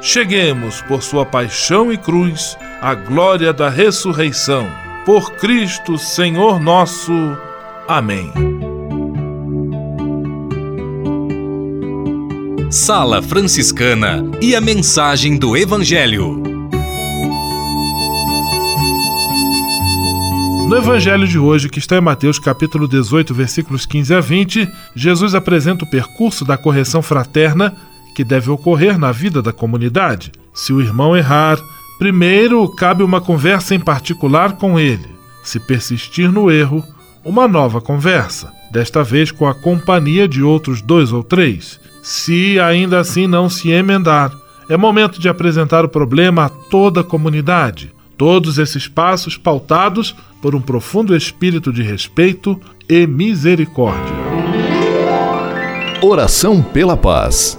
cheguemos, por sua paixão e cruz, à glória da ressurreição. Por Cristo, Senhor nosso. Amém. Sala Franciscana e a mensagem do Evangelho. No evangelho de hoje, que está em Mateus capítulo 18, versículos 15 a 20, Jesus apresenta o percurso da correção fraterna que deve ocorrer na vida da comunidade. Se o irmão errar, primeiro cabe uma conversa em particular com ele. Se persistir no erro, uma nova conversa, desta vez com a companhia de outros dois ou três. Se ainda assim não se emendar, é momento de apresentar o problema a toda a comunidade. Todos esses passos pautados por um profundo espírito de respeito e misericórdia. Oração pela paz.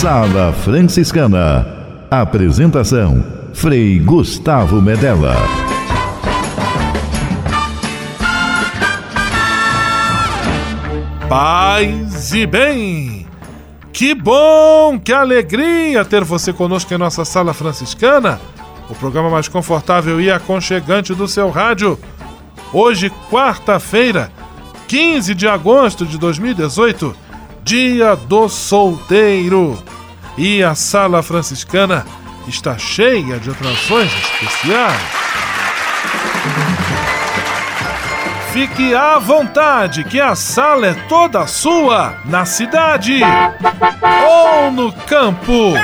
Sala Franciscana. Apresentação Frei Gustavo Medella. Paz e bem! Que bom, que alegria ter você conosco em nossa sala franciscana, o programa mais confortável e aconchegante do seu rádio. Hoje, quarta-feira, 15 de agosto de 2018, dia do solteiro. E a sala franciscana está cheia de atrações especiais. Fique à vontade, que a sala é toda sua, na cidade ou no campo.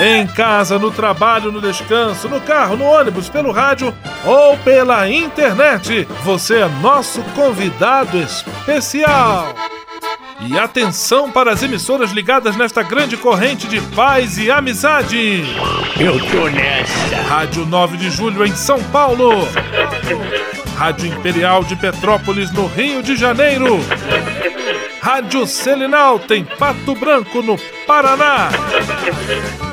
Em casa, no trabalho, no descanso, no carro, no ônibus, pelo rádio ou pela internet, você é nosso convidado especial. E atenção para as emissoras ligadas nesta grande corrente de paz e amizade. Eu tô nessa. Rádio 9 de Julho em São Paulo. Rádio Imperial de Petrópolis no Rio de Janeiro. Rádio Selinalta em Pato Branco no Paraná.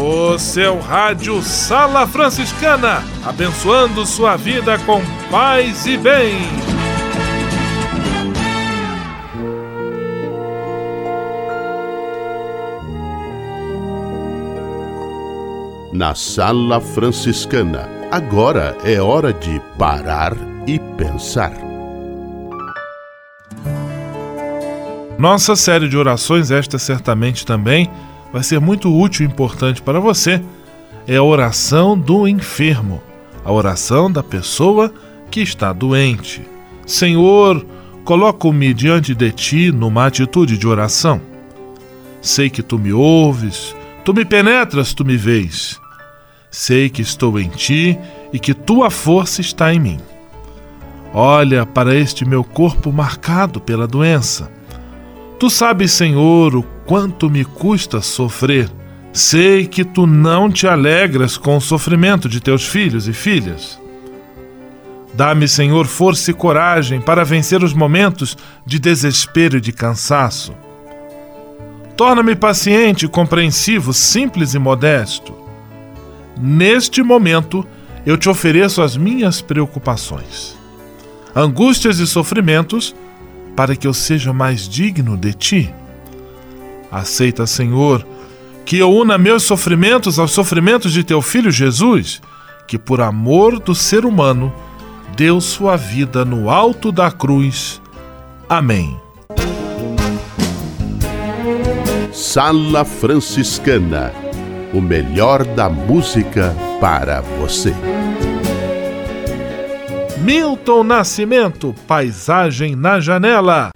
O seu rádio Sala Franciscana, abençoando sua vida com paz e bem. Na Sala Franciscana, agora é hora de parar e pensar. Nossa série de orações, esta certamente também vai ser muito útil e importante para você. É a oração do enfermo, a oração da pessoa que está doente. Senhor, coloco-me diante de ti numa atitude de oração. Sei que tu me ouves, tu me penetras, tu me vês. Sei que estou em ti e que tua força está em mim. Olha para este meu corpo marcado pela doença. Tu sabes, Senhor, o quanto me custa sofrer. Sei que tu não te alegras com o sofrimento de teus filhos e filhas. Dá-me, Senhor, força e coragem para vencer os momentos de desespero e de cansaço. Torna-me paciente, compreensivo, simples e modesto. Neste momento, eu te ofereço as minhas preocupações, angústias e sofrimentos, para que eu seja mais digno de ti. Aceita, Senhor, que eu una meus sofrimentos aos sofrimentos de teu filho Jesus, que por amor do ser humano deu sua vida no alto da cruz. Amém. Sala Franciscana o melhor da música para você. Milton Nascimento, Paisagem na Janela.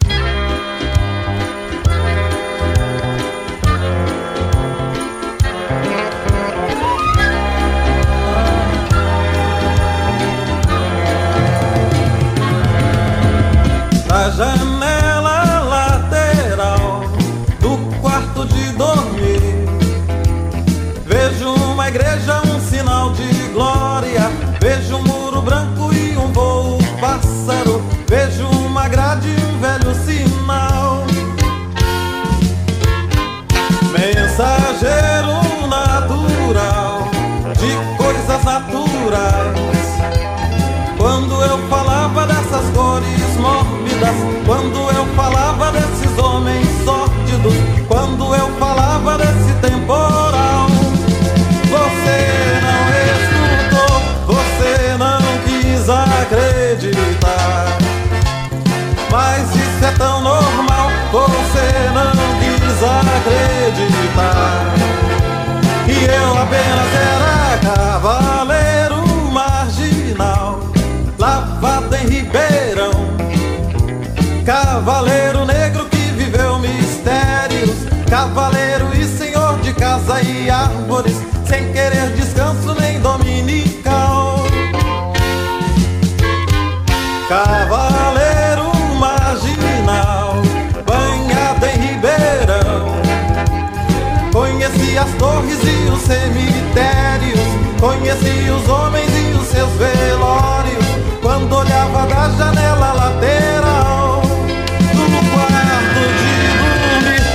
As torres e os cemitérios, conheci os homens e os seus velórios. Quando olhava da janela lateral do quarto de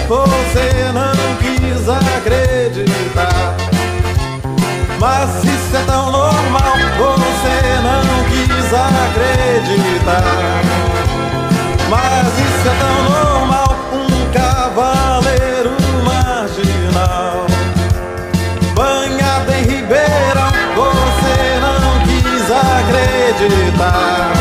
você não quis acreditar. Mas isso é tão normal, você não quis acreditar. Acreditar.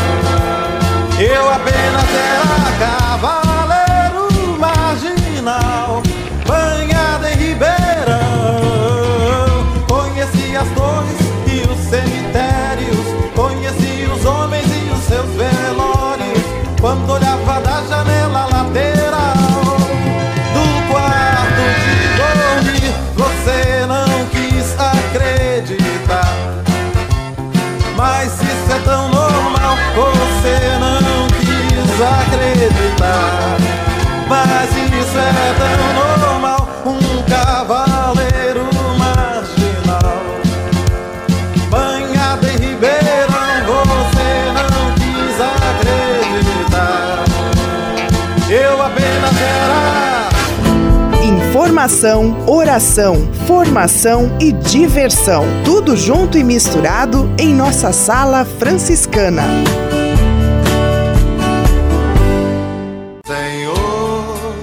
Informação, oração, formação e diversão. Tudo junto e misturado em nossa sala franciscana. Senhor,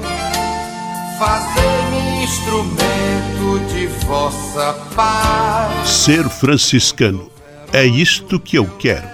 fazei-me instrumento de vossa paz. Ser franciscano. É isto que eu quero.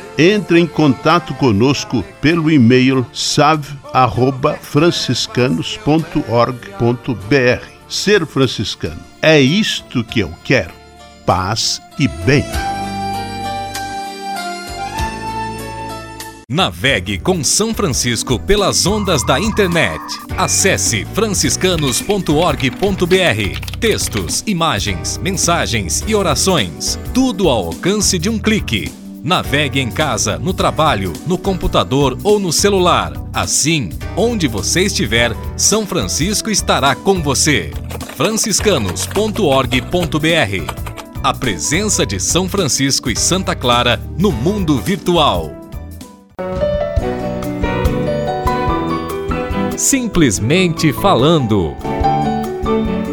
entre em contato conosco pelo e-mail save@franciscanos.org.br. Ser franciscano é isto que eu quero: paz e bem. Navegue com São Francisco pelas ondas da internet. Acesse franciscanos.org.br. Textos, imagens, mensagens e orações. Tudo ao alcance de um clique Navegue em casa, no trabalho, no computador ou no celular. Assim, onde você estiver, São Francisco estará com você. franciscanos.org.br A presença de São Francisco e Santa Clara no mundo virtual. Simplesmente falando.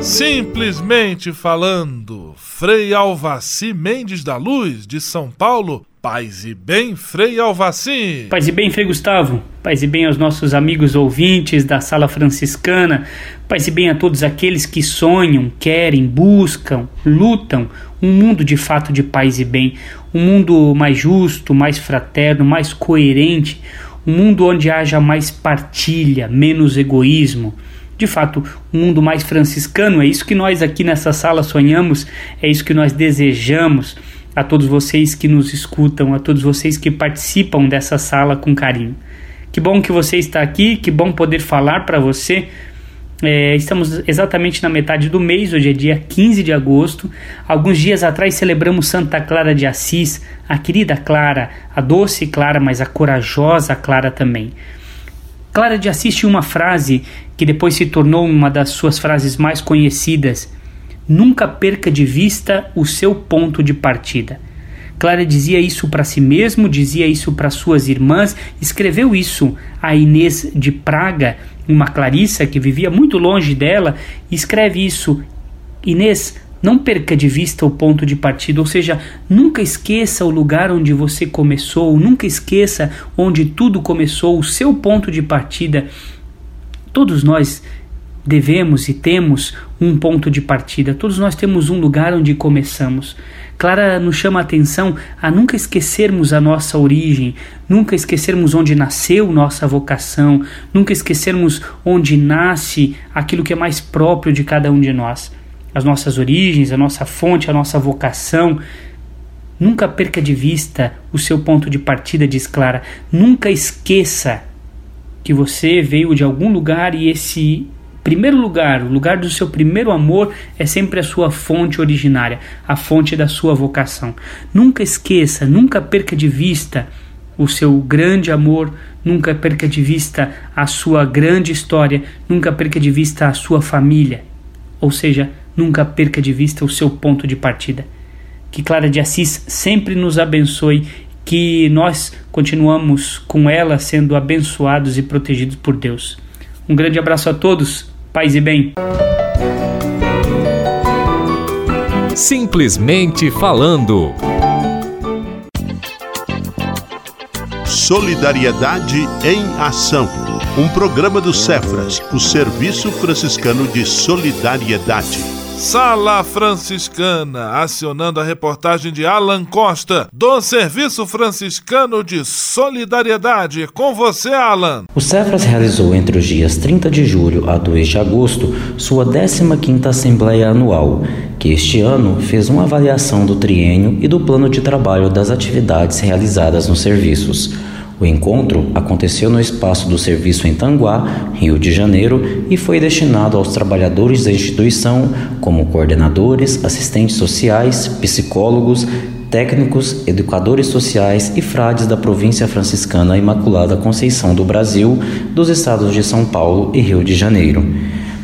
Simplesmente falando, Frei Alvaci Mendes da Luz, de São Paulo, Paz e bem, Frei Alvaci. Paz e bem, Frei Gustavo. Paz e bem aos nossos amigos ouvintes da Sala Franciscana. Paz e bem a todos aqueles que sonham, querem, buscam, lutam um mundo de fato de paz e bem, um mundo mais justo, mais fraterno, mais coerente, um mundo onde haja mais partilha, menos egoísmo. De fato, um mundo mais franciscano, é isso que nós aqui nessa sala sonhamos, é isso que nós desejamos a todos vocês que nos escutam, a todos vocês que participam dessa sala com carinho. Que bom que você está aqui, que bom poder falar para você. É, estamos exatamente na metade do mês, hoje é dia 15 de agosto. Alguns dias atrás celebramos Santa Clara de Assis, a querida Clara, a doce Clara, mas a corajosa Clara também. Clara de Assis tinha uma frase que depois se tornou uma das suas frases mais conhecidas Nunca perca de vista o seu ponto de partida. Clara dizia isso para si mesmo, dizia isso para suas irmãs, escreveu isso a Inês de Praga, uma Clarissa que vivia muito longe dela, escreve isso. Inês, não perca de vista o ponto de partida, ou seja, nunca esqueça o lugar onde você começou, nunca esqueça onde tudo começou, o seu ponto de partida. Todos nós devemos e temos um ponto de partida. Todos nós temos um lugar onde começamos. Clara nos chama a atenção a nunca esquecermos a nossa origem, nunca esquecermos onde nasceu nossa vocação, nunca esquecermos onde nasce aquilo que é mais próprio de cada um de nós. As nossas origens, a nossa fonte, a nossa vocação. Nunca perca de vista o seu ponto de partida, diz Clara. Nunca esqueça que você veio de algum lugar e esse primeiro lugar, o lugar do seu primeiro amor é sempre a sua fonte originária, a fonte da sua vocação. Nunca esqueça, nunca perca de vista o seu grande amor, nunca perca de vista a sua grande história, nunca perca de vista a sua família. Ou seja, nunca perca de vista o seu ponto de partida. Que Clara de Assis sempre nos abençoe, que nós continuamos com ela sendo abençoados e protegidos por Deus. Um grande abraço a todos Paz e bem. Simplesmente falando. Solidariedade em Ação. Um programa do Cefras, o Serviço Franciscano de Solidariedade. Sala Franciscana, acionando a reportagem de Alan Costa, do Serviço Franciscano de Solidariedade. Com você, Alan. O Cefras realizou entre os dias 30 de julho a 2 de agosto sua 15ª Assembleia Anual, que este ano fez uma avaliação do triênio e do plano de trabalho das atividades realizadas nos serviços. O encontro aconteceu no espaço do serviço em Tanguá, Rio de Janeiro, e foi destinado aos trabalhadores da instituição, como coordenadores, assistentes sociais, psicólogos, técnicos, educadores sociais e frades da província franciscana Imaculada Conceição do Brasil, dos estados de São Paulo e Rio de Janeiro.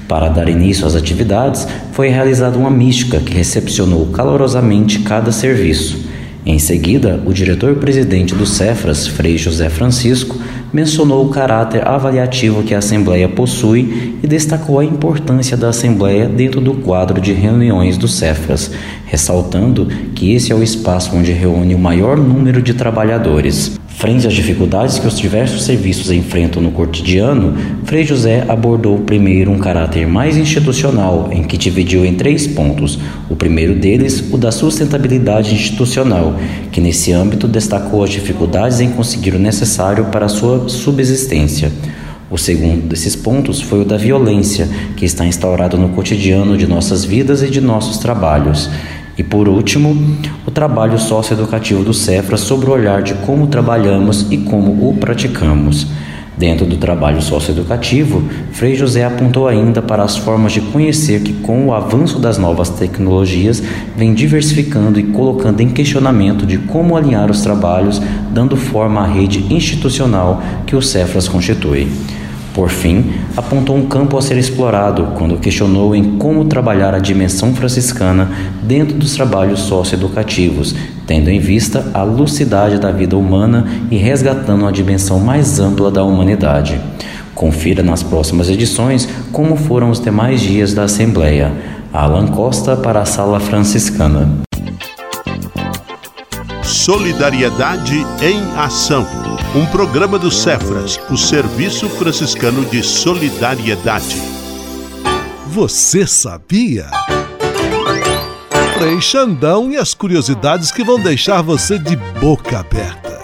Para dar início às atividades, foi realizada uma mística que recepcionou calorosamente cada serviço. Em seguida, o diretor-presidente do Cefras, Frei José Francisco, mencionou o caráter avaliativo que a Assembleia possui e destacou a importância da Assembleia dentro do quadro de reuniões do Cefras, ressaltando que esse é o espaço onde reúne o maior número de trabalhadores. Frente às dificuldades que os diversos serviços enfrentam no cotidiano, Frei José abordou primeiro um caráter mais institucional, em que dividiu em três pontos. O primeiro deles, o da sustentabilidade institucional, que nesse âmbito destacou as dificuldades em conseguir o necessário para a sua subsistência. O segundo desses pontos foi o da violência, que está instaurado no cotidiano de nossas vidas e de nossos trabalhos. E por último, o trabalho socioeducativo do Cefra sobre o olhar de como trabalhamos e como o praticamos. Dentro do trabalho socioeducativo, Frei José apontou ainda para as formas de conhecer que, com o avanço das novas tecnologias, vem diversificando e colocando em questionamento de como alinhar os trabalhos, dando forma à rede institucional que o Cefras constitui. Por fim, apontou um campo a ser explorado quando questionou em como trabalhar a dimensão franciscana dentro dos trabalhos socioeducativos, tendo em vista a lucidade da vida humana e resgatando a dimensão mais ampla da humanidade. Confira nas próximas edições como foram os demais dias da Assembleia. Alan Costa para a Sala Franciscana. Solidariedade em Ação. Um programa do Cefras, o Serviço Franciscano de Solidariedade. Você sabia? Frei Xandão e as curiosidades que vão deixar você de boca aberta.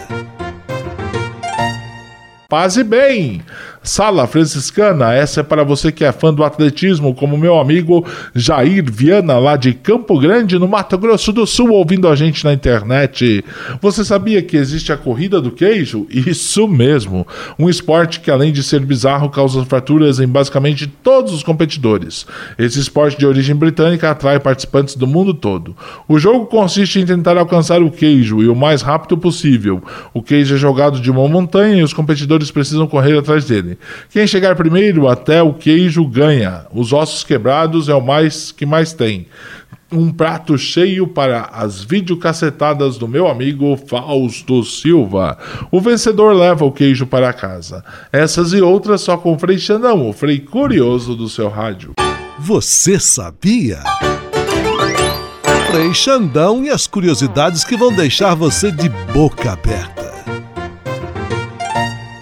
Paz e bem! Sala Franciscana, essa é para você que é fã do atletismo, como meu amigo Jair Viana, lá de Campo Grande, no Mato Grosso do Sul, ouvindo a gente na internet. Você sabia que existe a corrida do queijo? Isso mesmo! Um esporte que, além de ser bizarro, causa fraturas em basicamente todos os competidores. Esse esporte de origem britânica atrai participantes do mundo todo. O jogo consiste em tentar alcançar o queijo e o mais rápido possível. O queijo é jogado de uma montanha e os competidores precisam correr atrás dele carne. Quem chegar primeiro até o queijo ganha. Os ossos quebrados é o mais que mais tem. Um prato cheio para as videocacetadas do meu amigo Fausto Silva. O vencedor leva o queijo para casa. Essas e outras só com Frei Xandão, o Frei Curioso do seu rádio. Você sabia? Frei Xandão e as curiosidades que vão deixar você de boca aberta.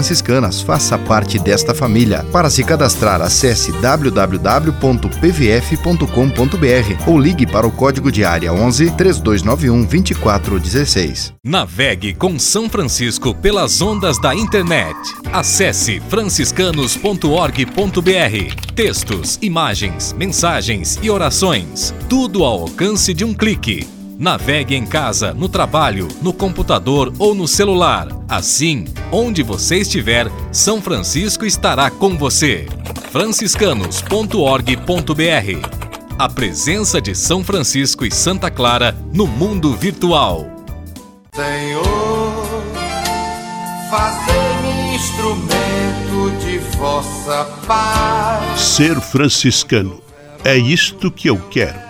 franciscanas. Faça parte desta família. Para se cadastrar, acesse www.pvf.com.br ou ligue para o código de área 11 3291 2416. Navegue com São Francisco pelas ondas da internet. Acesse franciscanos.org.br. Textos, imagens, mensagens e orações. Tudo ao alcance de um clique. Navegue em casa, no trabalho, no computador ou no celular. Assim, onde você estiver, São Francisco estará com você. franciscanos.org.br A presença de São Francisco e Santa Clara no mundo virtual. Senhor, fazer-me instrumento de vossa paz. Ser franciscano É isto que eu quero.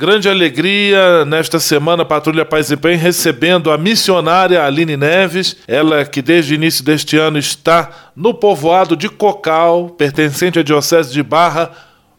Grande alegria nesta semana, Patrulha Paz e Bem, recebendo a missionária Aline Neves, ela que desde o início deste ano está no povoado de Cocal, pertencente à Diocese de Barra,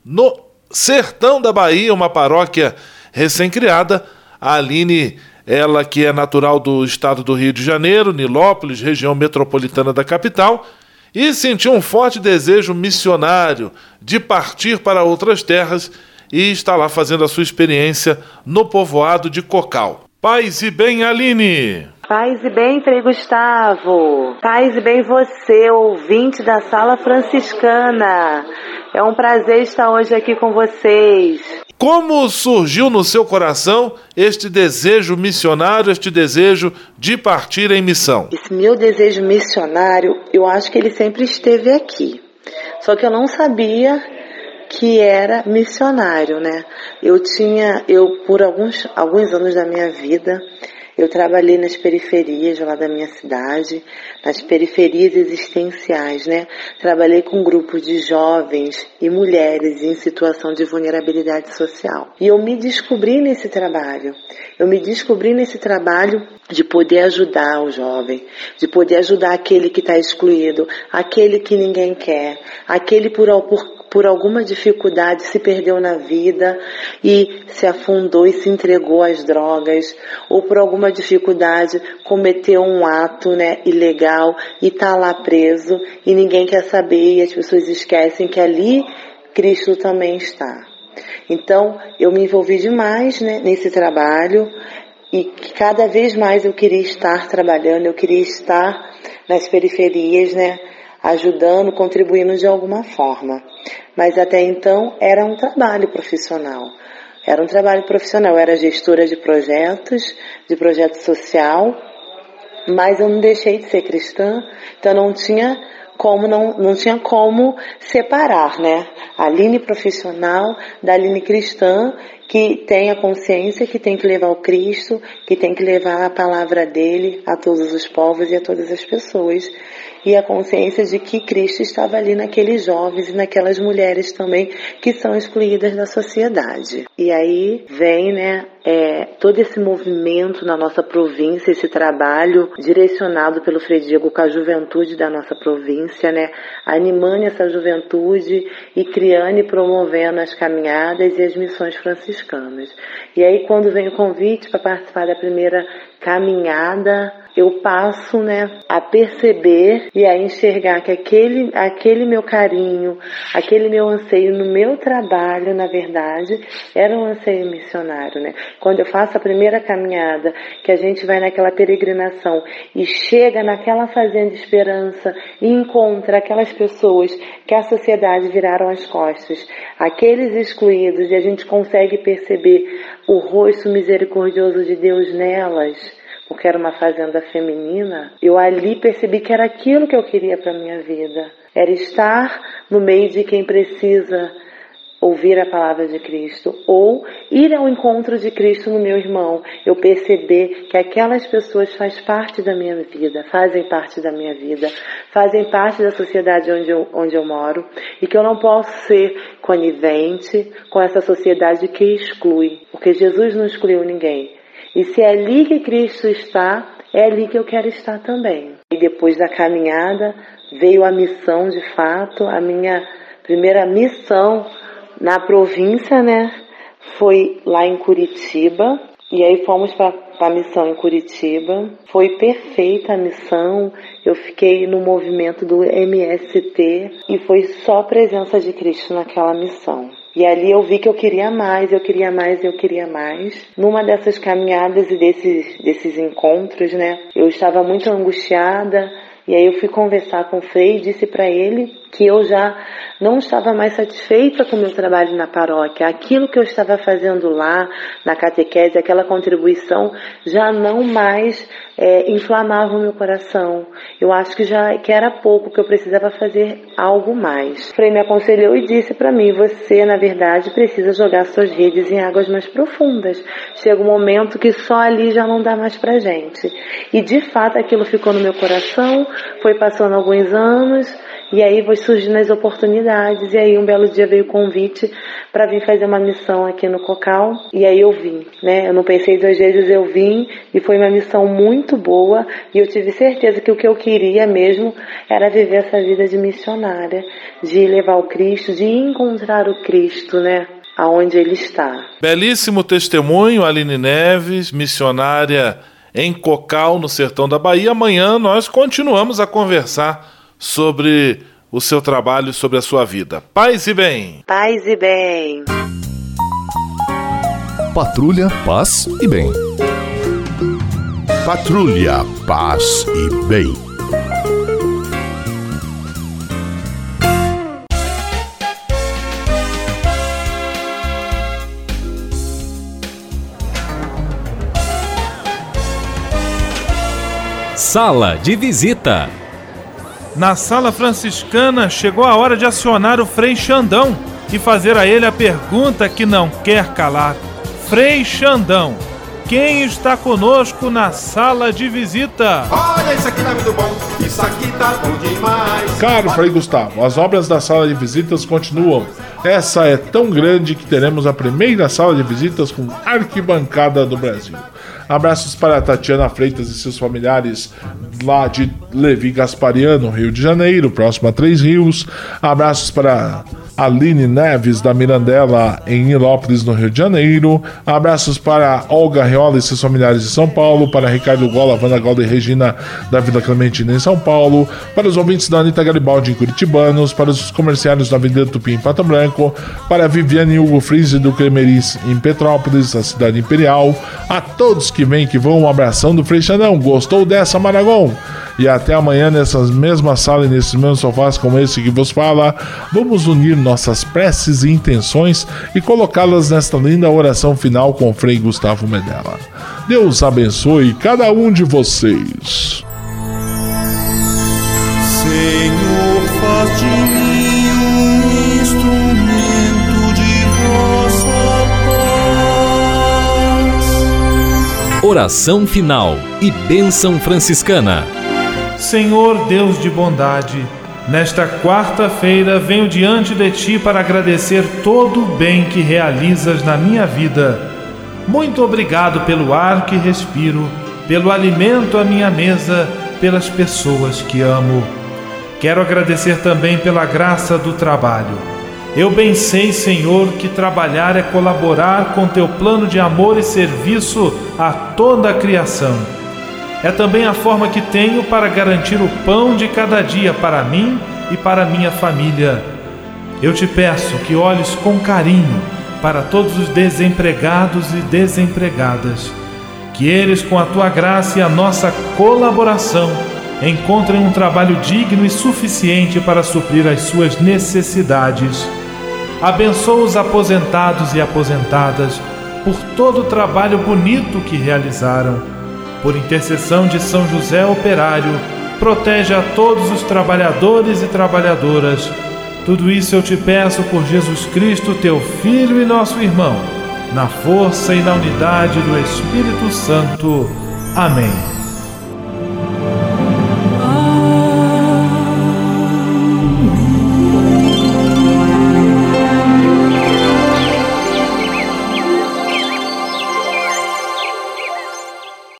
no sertão da Bahia, uma paróquia recém-criada. A Aline, ela que é natural do estado do Rio de Janeiro, Nilópolis, região metropolitana da capital, e sentiu um forte desejo missionário de partir para outras terras e está lá fazendo a sua experiência no povoado de Cocal. Paz e bem, Aline! Paz e bem, Frei Gustavo. Paz e bem você, ouvinte da Sala Franciscana. É um prazer estar hoje aqui com vocês. Como surgiu no seu coração este desejo missionário, este desejo de partir em missão? Esse meu desejo missionário, eu acho que ele sempre esteve aqui. Só que eu não sabia que era missionário, né? Eu tinha, eu por alguns, alguns anos da minha vida, eu trabalhei nas periferias lá da minha cidade, nas periferias existenciais, né? Trabalhei com grupos de jovens e mulheres em situação de vulnerabilidade social. E eu me descobri nesse trabalho. Eu me descobri nesse trabalho de poder ajudar o jovem, de poder ajudar aquele que está excluído, aquele que ninguém quer, aquele por, por por alguma dificuldade se perdeu na vida e se afundou e se entregou às drogas, ou por alguma dificuldade cometeu um ato né, ilegal e está lá preso e ninguém quer saber e as pessoas esquecem que ali Cristo também está. Então eu me envolvi demais né, nesse trabalho e cada vez mais eu queria estar trabalhando, eu queria estar nas periferias, né? ajudando, contribuindo de alguma forma. Mas até então era um trabalho profissional. Era um trabalho profissional, era gestora de projetos, de projeto social, mas eu não deixei de ser cristã, então não tinha como não, não tinha como separar, né? A Aline profissional da Aline cristã que tem a consciência que tem que levar o Cristo, que tem que levar a palavra dele a todos os povos e a todas as pessoas e a consciência de que Cristo estava ali naqueles jovens e naquelas mulheres também que são excluídas da sociedade. E aí vem, né, é, todo esse movimento na nossa província, esse trabalho direcionado pelo Frei Diego com a juventude da nossa província, né, animando essa juventude e criando e promovendo as caminhadas e as missões franciscanas. E aí quando vem o convite para participar da primeira caminhada, eu passo, né, a perceber e a enxergar que aquele, aquele meu carinho, aquele meu anseio no meu trabalho, na verdade, era um anseio missionário, né? Quando eu faço a primeira caminhada, que a gente vai naquela peregrinação e chega naquela fazenda de esperança e encontra aquelas pessoas que a sociedade viraram as costas, aqueles excluídos, e a gente consegue perceber o rosto misericordioso de Deus nelas, porque era uma fazenda feminina, eu ali percebi que era aquilo que eu queria para minha vida. Era estar no meio de quem precisa ouvir a palavra de Cristo ou ir ao encontro de Cristo no meu irmão, eu perceber que aquelas pessoas fazem parte da minha vida, fazem parte da minha vida, fazem parte da sociedade onde eu, onde eu moro e que eu não posso ser conivente com essa sociedade que exclui, porque Jesus não excluiu ninguém. E se é ali que Cristo está, é ali que eu quero estar também. E depois da caminhada veio a missão de fato, a minha primeira missão na província, né? Foi lá em Curitiba, E aí fomos para a missão em Curitiba. Foi perfeita a missão. Eu fiquei no movimento do MST e foi só a presença de Cristo naquela missão. E ali eu vi que eu queria mais, eu queria mais, eu queria mais. Numa dessas caminhadas e desses, desses encontros, né, eu estava muito angustiada. E aí eu fui conversar com o Frei e disse para ele que eu já não estava mais satisfeita com o meu trabalho na paróquia. Aquilo que eu estava fazendo lá, na catequese, aquela contribuição, já não mais é, inflamava o meu coração. Eu acho que já que era pouco, que eu precisava fazer algo mais. Frei me aconselhou e disse para mim: você, na verdade, precisa jogar suas redes em águas mais profundas. Chega um momento que só ali já não dá mais pra gente. E de fato aquilo ficou no meu coração, foi passando alguns anos. E aí surgindo as oportunidades. E aí um belo dia veio o convite para vir fazer uma missão aqui no Cocal. E aí eu vim, né? Eu não pensei duas vezes, eu vim. E foi uma missão muito boa. E eu tive certeza que o que eu queria mesmo era viver essa vida de missionária, de levar o Cristo, de encontrar o Cristo, né? Aonde ele está. Belíssimo testemunho, Aline Neves, missionária em Cocal, no sertão da Bahia. Amanhã nós continuamos a conversar sobre o seu trabalho, sobre a sua vida. Paz e bem. Paz e bem. Patrulha, paz e bem. Patrulha, paz e bem. Sala de visita. Na sala franciscana chegou a hora de acionar o Frei Xandão e fazer a ele a pergunta que não quer calar. Frei Xandão, quem está conosco na sala de visita? Olha, isso aqui tá muito bom, isso aqui tá bom demais. Caro Frei Gustavo, as obras da sala de visitas continuam. Essa é tão grande que teremos a primeira sala de visitas com arquibancada do Brasil. Abraços para Tatiana Freitas e seus familiares lá de Levi Gaspariano, Rio de Janeiro, próximo a Três Rios. Abraços para Aline Neves da Mirandela em Nilópolis, no Rio de Janeiro. Abraços para Olga Reola e seus familiares de São Paulo, para Ricardo Gola, Wanda Golda e Regina da Vila Clementina em São Paulo, para os ouvintes da Anitta Garibaldi em Curitibanos, para os comerciários da Avenida Tupi em Pato Branco, para Viviane Hugo Frise do Cremeris em Petrópolis, a cidade imperial, a todos que vêm que vão, um abração do Freixanão. Gostou dessa, Maragon? E até amanhã nessas mesmas salas e nesses mesmos sofás como esse que vos fala, vamos unir nossas preces e intenções e colocá-las nesta linda oração final com Frei Gustavo Medella. Deus abençoe cada um de vocês. Senhor, Oração final e bênção franciscana. Senhor Deus de bondade, nesta quarta-feira venho diante de ti para agradecer todo o bem que realizas na minha vida. Muito obrigado pelo ar que respiro, pelo alimento à minha mesa, pelas pessoas que amo. Quero agradecer também pela graça do trabalho. Eu bem sei, Senhor, que trabalhar é colaborar com teu plano de amor e serviço a toda a criação é também a forma que tenho para garantir o pão de cada dia para mim e para minha família. Eu te peço que olhes com carinho para todos os desempregados e desempregadas, que eles, com a tua graça e a nossa colaboração, encontrem um trabalho digno e suficiente para suprir as suas necessidades. Abençoa os aposentados e aposentadas por todo o trabalho bonito que realizaram por intercessão de São José Operário, protege a todos os trabalhadores e trabalhadoras. Tudo isso eu te peço por Jesus Cristo, teu Filho e nosso irmão, na força e na unidade do Espírito Santo. Amém.